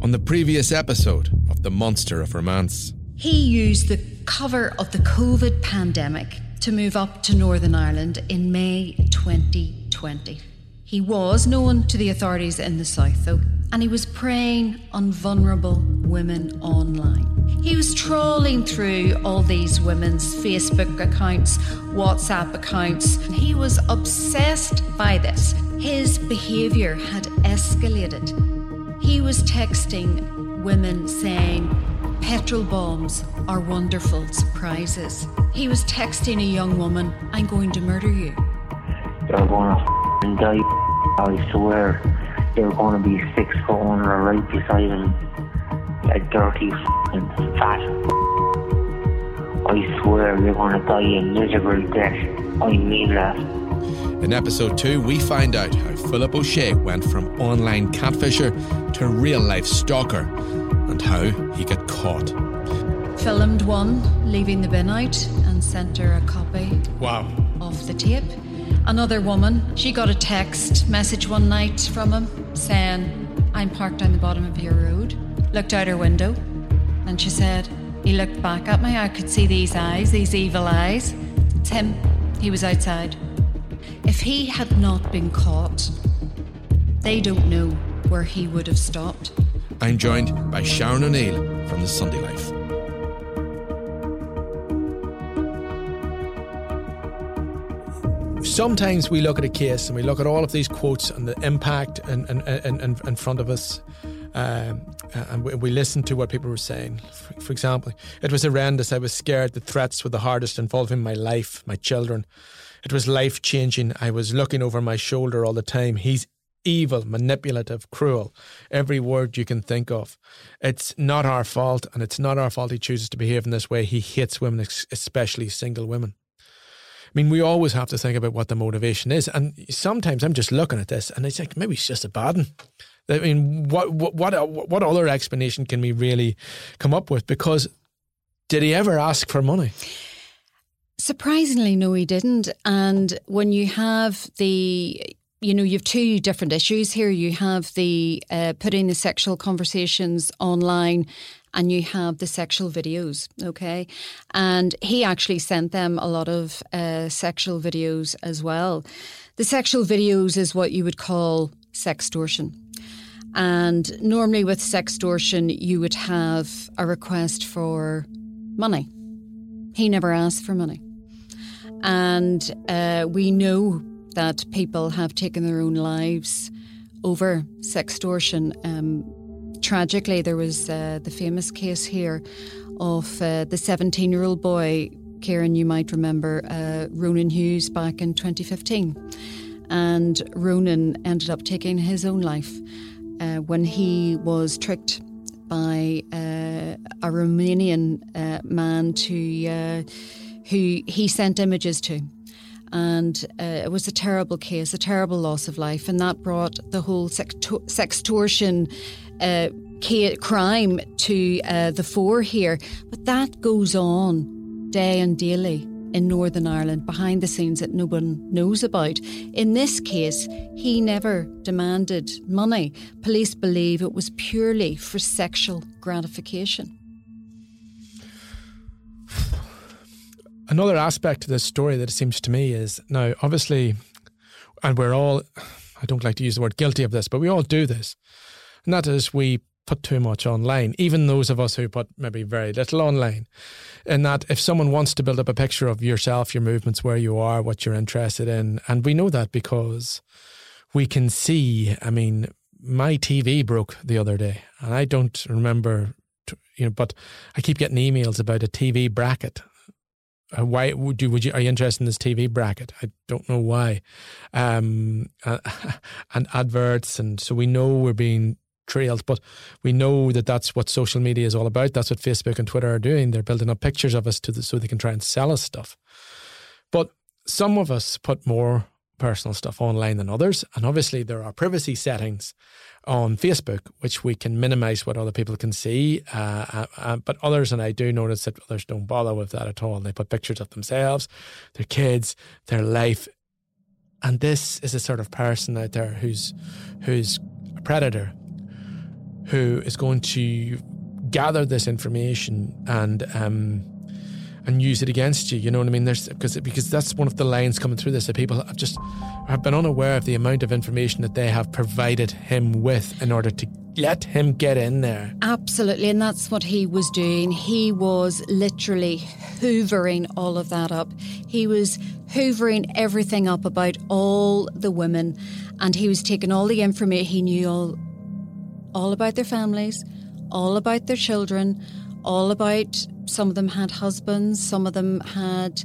On the previous episode of The Monster of Romance, He used the cover of the COVID pandemic to move up to Northern Ireland in May 2020. He was known to the authorities in the south, though, and he was preying on vulnerable women online. He was trawling through all these women's Facebook accounts, WhatsApp accounts. He was obsessed by this. His behaviour had escalated. He was texting women saying, Petrol bombs are wonderful surprises. He was texting a young woman, I'm going to murder you. You're gonna f***ing die. I swear. You're gonna be six foot under right beside him. You dirty f***ing fat. I swear you're gonna die a miserable death. I mean that. In episode 2, we find out how Philip O'Shea went from online catfisher to real life stalker and how he got caught. Filmed one, leaving the bin out, and sent her a copy Wow. of the tape. Another woman, she got a text message one night from him saying, I'm parked down the bottom of your road. Looked out her window and she said, He looked back at me. I could see these eyes, these evil eyes. It's him. He was outside. If he had not been caught, they don't know where he would have stopped. I'm joined by Sharon O'Neill from The Sunday Life. sometimes we look at a case and we look at all of these quotes and the impact in, in, in, in, in front of us. Um, and we, we listen to what people were saying. For, for example, it was horrendous. I was scared. The threats were the hardest involving my life, my children. It was life changing. I was looking over my shoulder all the time. He's evil, manipulative, cruel. Every word you can think of. It's not our fault, and it's not our fault he chooses to behave in this way. He hates women, especially single women. I mean, we always have to think about what the motivation is. And sometimes I'm just looking at this and it's like, maybe it's just a bad one. I mean, what, what, what, uh, what other explanation can we really come up with? Because did he ever ask for money? Surprisingly, no, he didn't. And when you have the you know, you have two different issues here. You have the uh, putting the sexual conversations online, and you have the sexual videos. Okay, and he actually sent them a lot of uh, sexual videos as well. The sexual videos is what you would call sextortion. And normally, with sextortion, you would have a request for money. He never asked for money. And uh, we know that people have taken their own lives over sextortion. Um, tragically, there was uh, the famous case here of uh, the 17 year old boy, Kieran, you might remember, uh, Ronan Hughes back in 2015. And Ronan ended up taking his own life uh, when he was tricked by uh, a Romanian man to who he sent images to and uh, it was a terrible case, a terrible loss of life, and that brought the whole sexto- sextortion uh, crime to uh, the fore here. But that goes on day and daily in Northern Ireland behind the scenes that no one knows about. In this case, he never demanded money. Police believe it was purely for sexual gratification. Another aspect to this story that it seems to me is now, obviously, and we're all, I don't like to use the word guilty of this, but we all do this. And that is we put too much online, even those of us who put maybe very little online. In that, if someone wants to build up a picture of yourself, your movements, where you are, what you're interested in, and we know that because we can see, I mean, my TV broke the other day, and I don't remember, you know, but I keep getting emails about a TV bracket. Uh, why would you? Would you? Are you interested in this TV bracket? I don't know why, um, and adverts, and so we know we're being trailed, but we know that that's what social media is all about. That's what Facebook and Twitter are doing. They're building up pictures of us to the, so they can try and sell us stuff. But some of us put more personal stuff online than others, and obviously there are privacy settings on Facebook, which we can minimize what other people can see. Uh, uh, uh, but others, and I do notice that others don't bother with that at all. They put pictures of themselves, their kids, their life. And this is a sort of person out there who's who's a predator, who is going to gather this information and um, and use it against you. You know what I mean? There's because because that's one of the lines coming through this that people have just have been unaware of the amount of information that they have provided him with in order to let him get in there. Absolutely, and that's what he was doing. He was literally hoovering all of that up. He was hoovering everything up about all the women, and he was taking all the information. He knew all, all about their families, all about their children, all about some of them had husbands, some of them had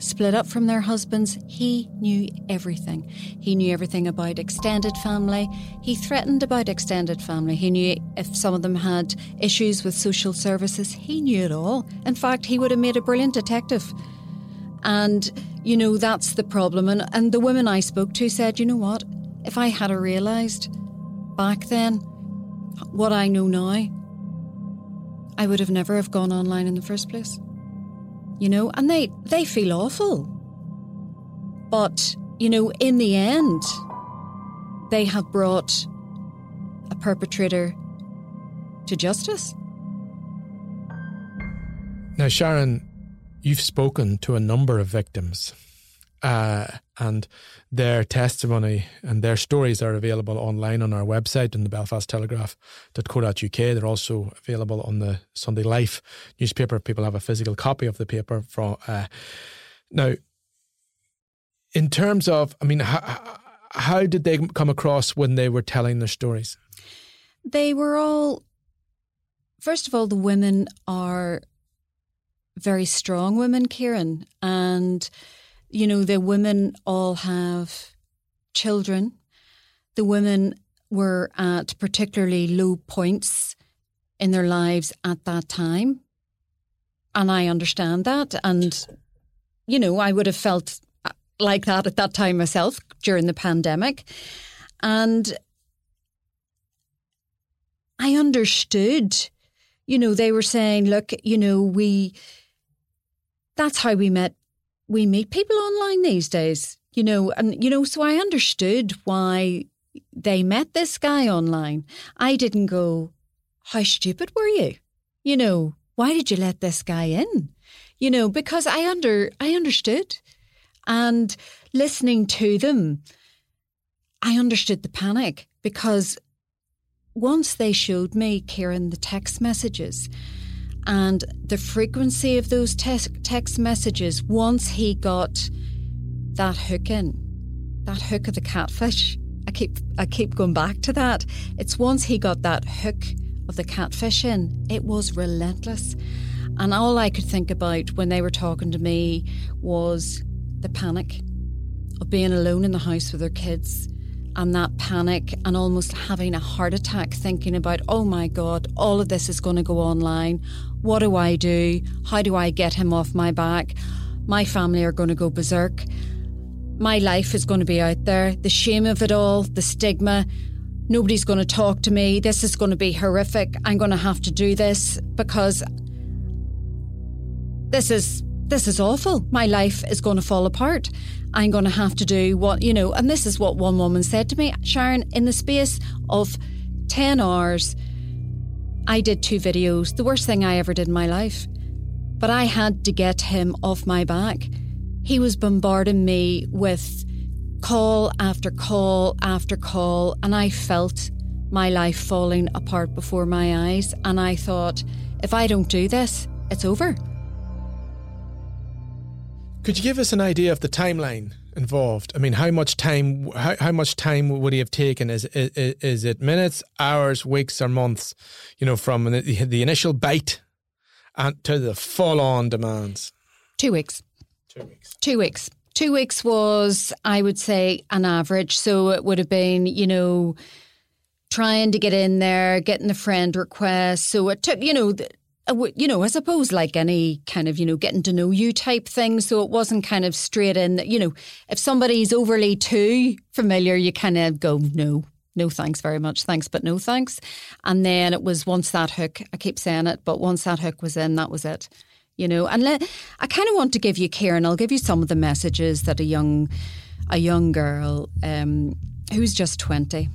split up from their husbands. He knew everything. He knew everything about extended family. He threatened about extended family. He knew if some of them had issues with social services. He knew it all. In fact, he would have made a brilliant detective. And, you know, that's the problem. And, and the women I spoke to said, you know what? If I had realised back then what I know now, I would have never have gone online in the first place. You know, and they they feel awful. But, you know, in the end, they have brought a perpetrator to justice. Now, Sharon, you've spoken to a number of victims. Uh, and their testimony and their stories are available online on our website in the belfasttelegraph.co.uk. They're also available on the Sunday Life newspaper. People have a physical copy of the paper. From uh, now, in terms of, I mean, how, how did they come across when they were telling their stories? They were all, first of all, the women are very strong women, Kieran, and you know, the women all have children. The women were at particularly low points in their lives at that time. And I understand that. And, you know, I would have felt uh, like that at that time myself during the pandemic. And I understood, you know, they were saying, look, you know, we, that's how we met we meet people online these days, you know, and, you know, so I understood why they met this guy online. I didn't go, how stupid were you? You know, why did you let this guy in? You know, because I under I understood. And listening to them, I understood the panic because once they showed me, Kieran, the text messages, and the frequency of those text messages once he got that hook in, that hook of the catfish. I keep I keep going back to that. It's once he got that hook of the catfish in, it was relentless. And all I could think about when they were talking to me was the panic of being alone in the house with their kids and that panic and almost having a heart attack thinking about, oh my God, all of this is going to go online. What do I do? How do I get him off my back? My family are going to go berserk. My life is going to be out there. The shame of it all, the stigma. Nobody's going to talk to me. This is going to be horrific. I'm going to have to do this because this is this is awful. My life is going to fall apart. I'm going to have to do what, you know, and this is what one woman said to me Sharon, in the space of 10 hours, I did two videos, the worst thing I ever did in my life. But I had to get him off my back. He was bombarding me with call after call after call, and I felt my life falling apart before my eyes. And I thought, if I don't do this, it's over. Could you give us an idea of the timeline involved? I mean, how much time? How, how much time would he have taken? Is, is is it minutes, hours, weeks, or months? You know, from the, the initial bite and to the full-on demands. Two weeks. Two weeks. Two weeks. Two weeks was, I would say, an average. So it would have been, you know, trying to get in there, getting the friend request. So it took, you know, you know, I suppose like any kind of, you know, getting to know you type thing. So it wasn't kind of straight in that, you know, if somebody's overly too familiar, you kind of go, no, no thanks very much, thanks, but no thanks. And then it was once that hook, I keep saying it, but once that hook was in, that was it. You know, and let, I kind of want to give you, Kieran, I'll give you some of the messages that a young, a young girl um, who's just 20,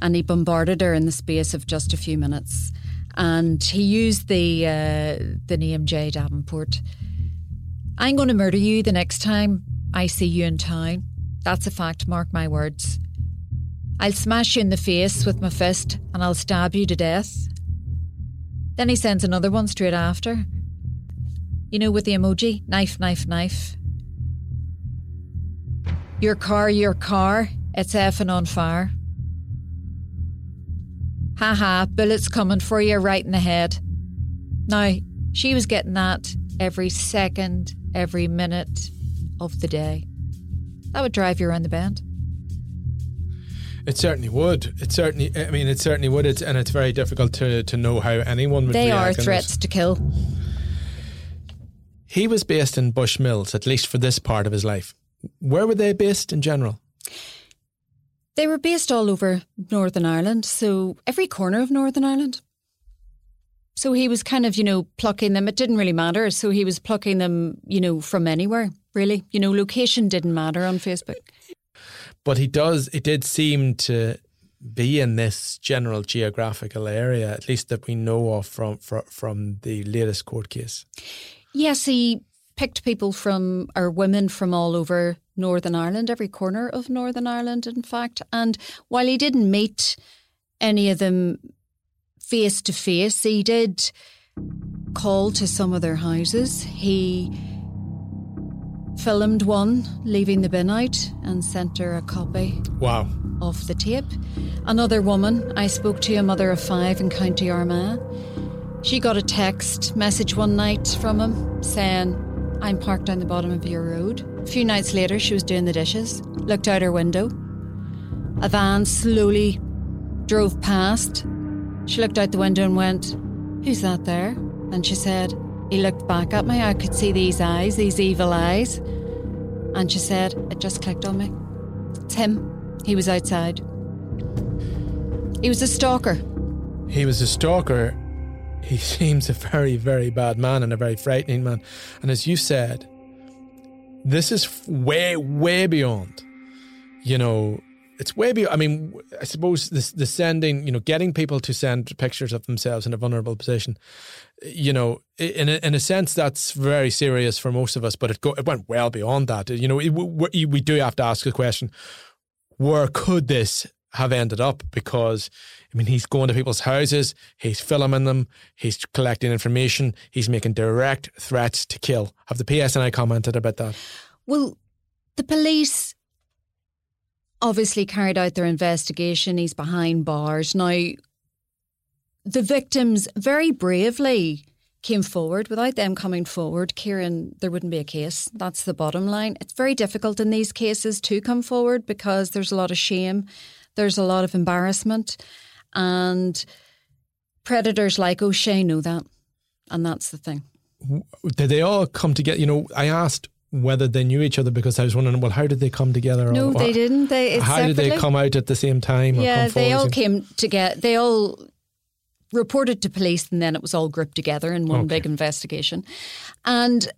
and he bombarded her in the space of just a few minutes. And he used the uh, the name Jay Davenport. I'm going to murder you the next time I see you in town. That's a fact, mark my words. I'll smash you in the face with my fist and I'll stab you to death. Then he sends another one straight after. You know, with the emoji knife, knife, knife. Your car, your car, it's effing on fire. Ha ha, bullets coming for you right in the head. Now, she was getting that every second, every minute of the day. That would drive you around the bend. It certainly would. It certainly. I mean, it certainly would. It's, and it's very difficult to, to know how anyone would. They are threats to kill. He was based in Bushmills, at least for this part of his life. Where were they based in general? They were based all over Northern Ireland, so every corner of Northern Ireland. So he was kind of, you know, plucking them. It didn't really matter. So he was plucking them, you know, from anywhere, really. You know, location didn't matter on Facebook. But he does. It did seem to be in this general geographical area, at least that we know of from from, from the latest court case. Yes, he picked people from, or women from all over Northern Ireland, every corner of Northern Ireland, in fact. And while he didn't meet any of them face to face, he did call to some of their houses. He filmed one leaving the bin out and sent her a copy Wow. of the tape. Another woman, I spoke to a mother of five in County Armagh. She got a text message one night from him saying, I'm parked down the bottom of your road. A few nights later, she was doing the dishes, looked out her window. A van slowly drove past. She looked out the window and went, Who's that there? And she said, He looked back at me. I could see these eyes, these evil eyes. And she said, It just clicked on me. It's him. He was outside. He was a stalker. He was a stalker. He seems a very, very bad man and a very frightening man. And as you said, this is way, way beyond, you know, it's way beyond. I mean, I suppose this, the sending, you know, getting people to send pictures of themselves in a vulnerable position, you know, in a, in a sense, that's very serious for most of us, but it, go, it went well beyond that. You know, it, we, we do have to ask the question where could this have ended up? Because, I mean, he's going to people's houses, he's filming them, he's collecting information, he's making direct threats to kill. Have the PSNI commented about that? Well, the police obviously carried out their investigation. He's behind bars. Now, the victims very bravely came forward. Without them coming forward, Kieran, there wouldn't be a case. That's the bottom line. It's very difficult in these cases to come forward because there's a lot of shame, there's a lot of embarrassment, and predators like O'Shea know that. And that's the thing. Did they all come together? You know, I asked whether they knew each other because I was wondering, well, how did they come together? No, Or- they didn't. They how did they come out at the same time? or Yeah, come they all came together. They all reported to police, and then it was all grouped together in one Okay. big investigation. And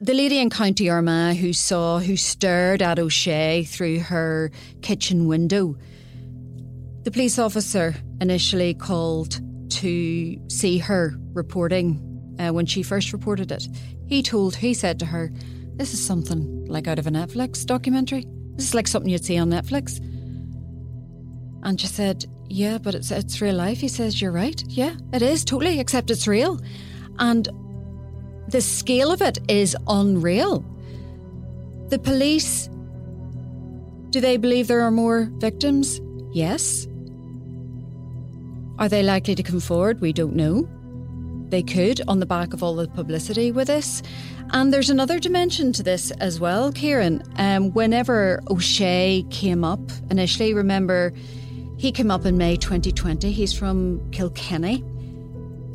the lady in County Armagh who saw, who stared at O'Shea through her kitchen window, the police officer initially called to see her reporting uh, when she first reported it. He told, he said to her, "This is something like out of a Netflix documentary." This is like something you'd see on Netflix. And she said, Yeah, but it's, it's real life. He says, You're right. Yeah, it is totally, except it's real. And the scale of it is unreal. The police, do they believe there are more victims? Yes. Are they likely to come forward? We don't know. They could on the back of all the publicity with this. And there's another dimension to this as well, Kieran. Um, whenever O'Shea came up initially, remember he came up in May 2020. He's from Kilkenny.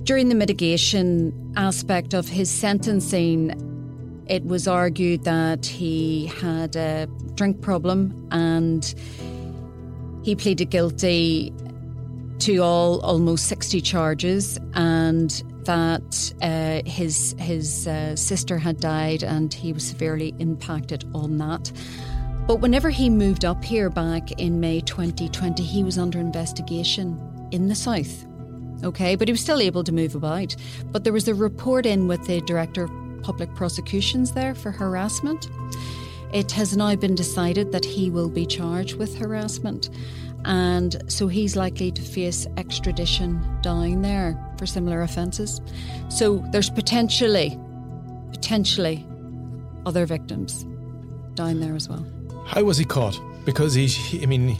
During the mitigation aspect of his sentencing, it was argued that he had a drink problem and he pleaded guilty to all almost 60 charges and that uh, his his uh, sister had died and he was severely impacted on that. But whenever he moved up here back in May 2020, he was under investigation in the south. Okay, but he was still able to move about. But there was a report in with the director of public prosecutions there for harassment. It has now been decided that he will be charged with harassment. And so he's likely to face extradition down there for similar offences. So there's potentially, potentially other victims down there as well. How was he caught? Because he's, he, I mean,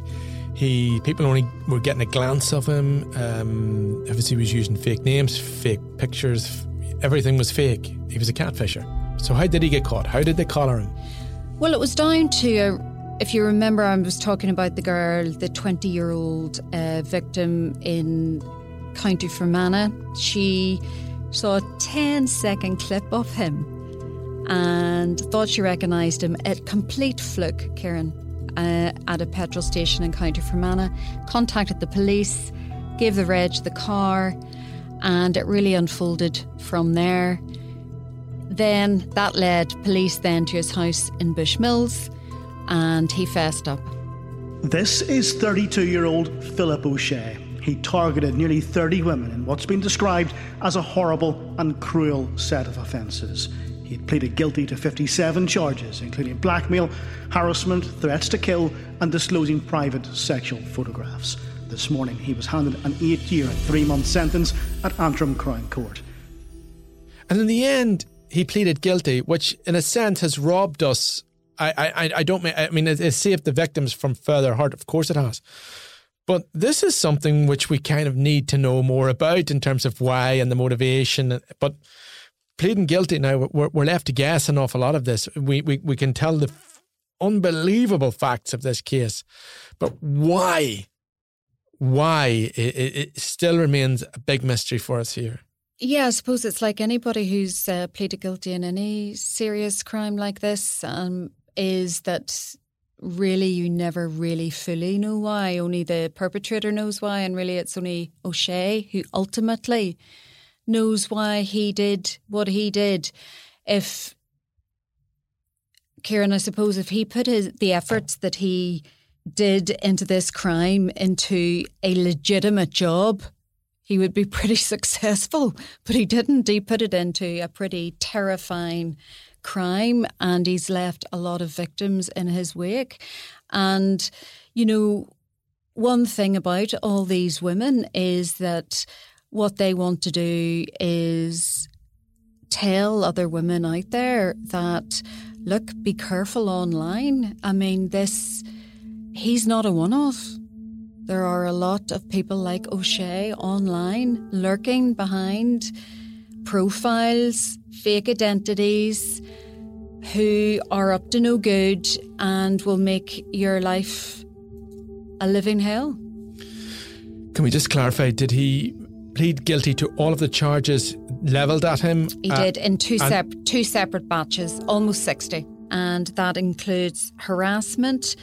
he people only were getting a glance of him. Um, obviously, he was using fake names, fake pictures. Everything was fake. He was a catfisher. So how did he get caught? How did they collar him? Well, it was down to a if you remember, I was talking about the girl, the 20 year old uh, victim in County Fermanagh. She saw a 10 second clip of him and thought she recognised him. A complete fluke, Kieran, uh, at a petrol station in County Fermanagh. Contacted the police, gave the reg the car, and it really unfolded from there. Then that led police then to his house in Bushmills and he fessed up. This is 32 year old Philip O'Shea. He targeted nearly 30 women in what's been described as a horrible and cruel set of offences. He had pleaded guilty to 57 charges, including blackmail, harassment, threats to kill, and disclosing private sexual photographs. This morning, he was handed an eight year, three month sentence at Antrim Crown Court. And in the end, he pleaded guilty, which in a sense has robbed us I, I, I don't. I mean, it, saved the victims from further hurt. Of course, it has. But this is something which we kind of need to know more about in terms of why and the motivation. But pleading guilty now, we're, we're left to guess an awful lot of this. We, we, we can tell the f- unbelievable facts of this case, but why? Why it, it, it, still remains a big mystery for us here. Yeah, I suppose it's like anybody who's uh, pleaded guilty in any serious crime like this. Um, is that really you never really fully know why. Only the perpetrator knows why, and really it's only O'Shea who ultimately knows why he did what he did. If Kieran, I suppose, if he put his, the efforts that he did into this crime into a legitimate job, he would be pretty successful. But he didn't. He put it into a pretty terrifying crime and he's left a lot of victims in his wake. And, you know, one thing about all these women is that what they want to do is tell other women out there that, look, be careful online. I mean, this, he's not a one off. There are a lot of people like O'Shea online lurking behind profiles, fake identities who are up to no good and will make your life a living hell. Can we just clarify? Did he plead guilty to all of the charges levelled at him? He uh, did in two, sep- two separate batches, almost 60. And that includes harassment,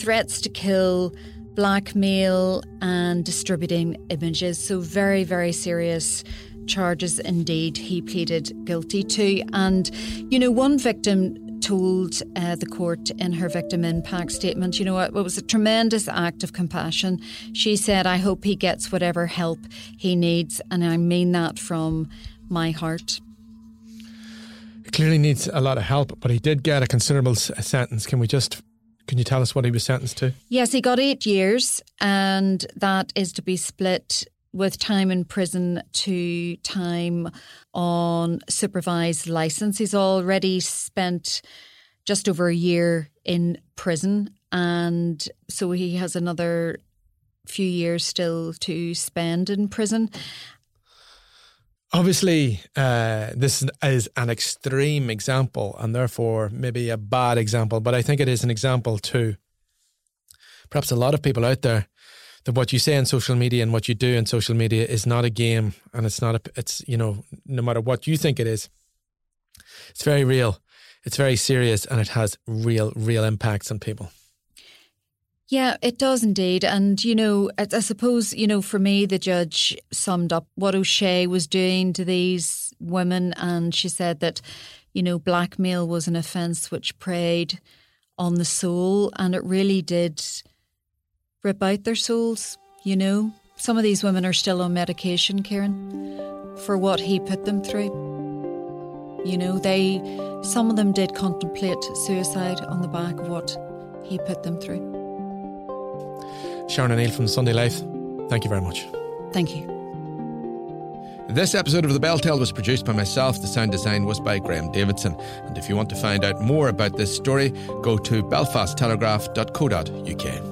threats to kill, blackmail, and distributing images. So, very, very serious charges indeed he pleaded guilty to. And, you know, one victim told uh, the court in her victim impact statement, you know, it was a tremendous act of compassion. She said, I hope he gets whatever help he needs. And I mean that from my heart. He clearly needs a lot of help, but he did get a considerable sentence. Can we just Can you tell us what he was sentenced to? Yes, he got eight years, and that is to be split with time in prison to time on supervised license. He's already spent just over a year in prison, and so he has another few years still to spend in prison. Obviously, uh, this is an extreme example and therefore maybe a bad example, but I think it is an example to perhaps a lot of people out there that what you say on social media and what you do in social media is not a game and it's not a, it's, you know, no matter what you think it is, it's very real, it's very serious, and it has real, real impacts on people. Yeah, it does indeed. And, you know, I, I, suppose, you know, for me, the judge summed up what O'Shea was doing to these women. And she said that, you know, blackmail was an offence which preyed on the soul. And it really did rip out their souls, you know. Some of these women are still on medication, Kieran, for what he put them through. You know, they, some of them did contemplate suicide on the back of what he put them through. Sharon O'Neill from Sunday Life, thank you very much. Thank you. This episode of The BelTel was produced by myself. The sound design was by Graham Davidson. And if you want to find out more about this story, go to belfasttelegraph.co.uk.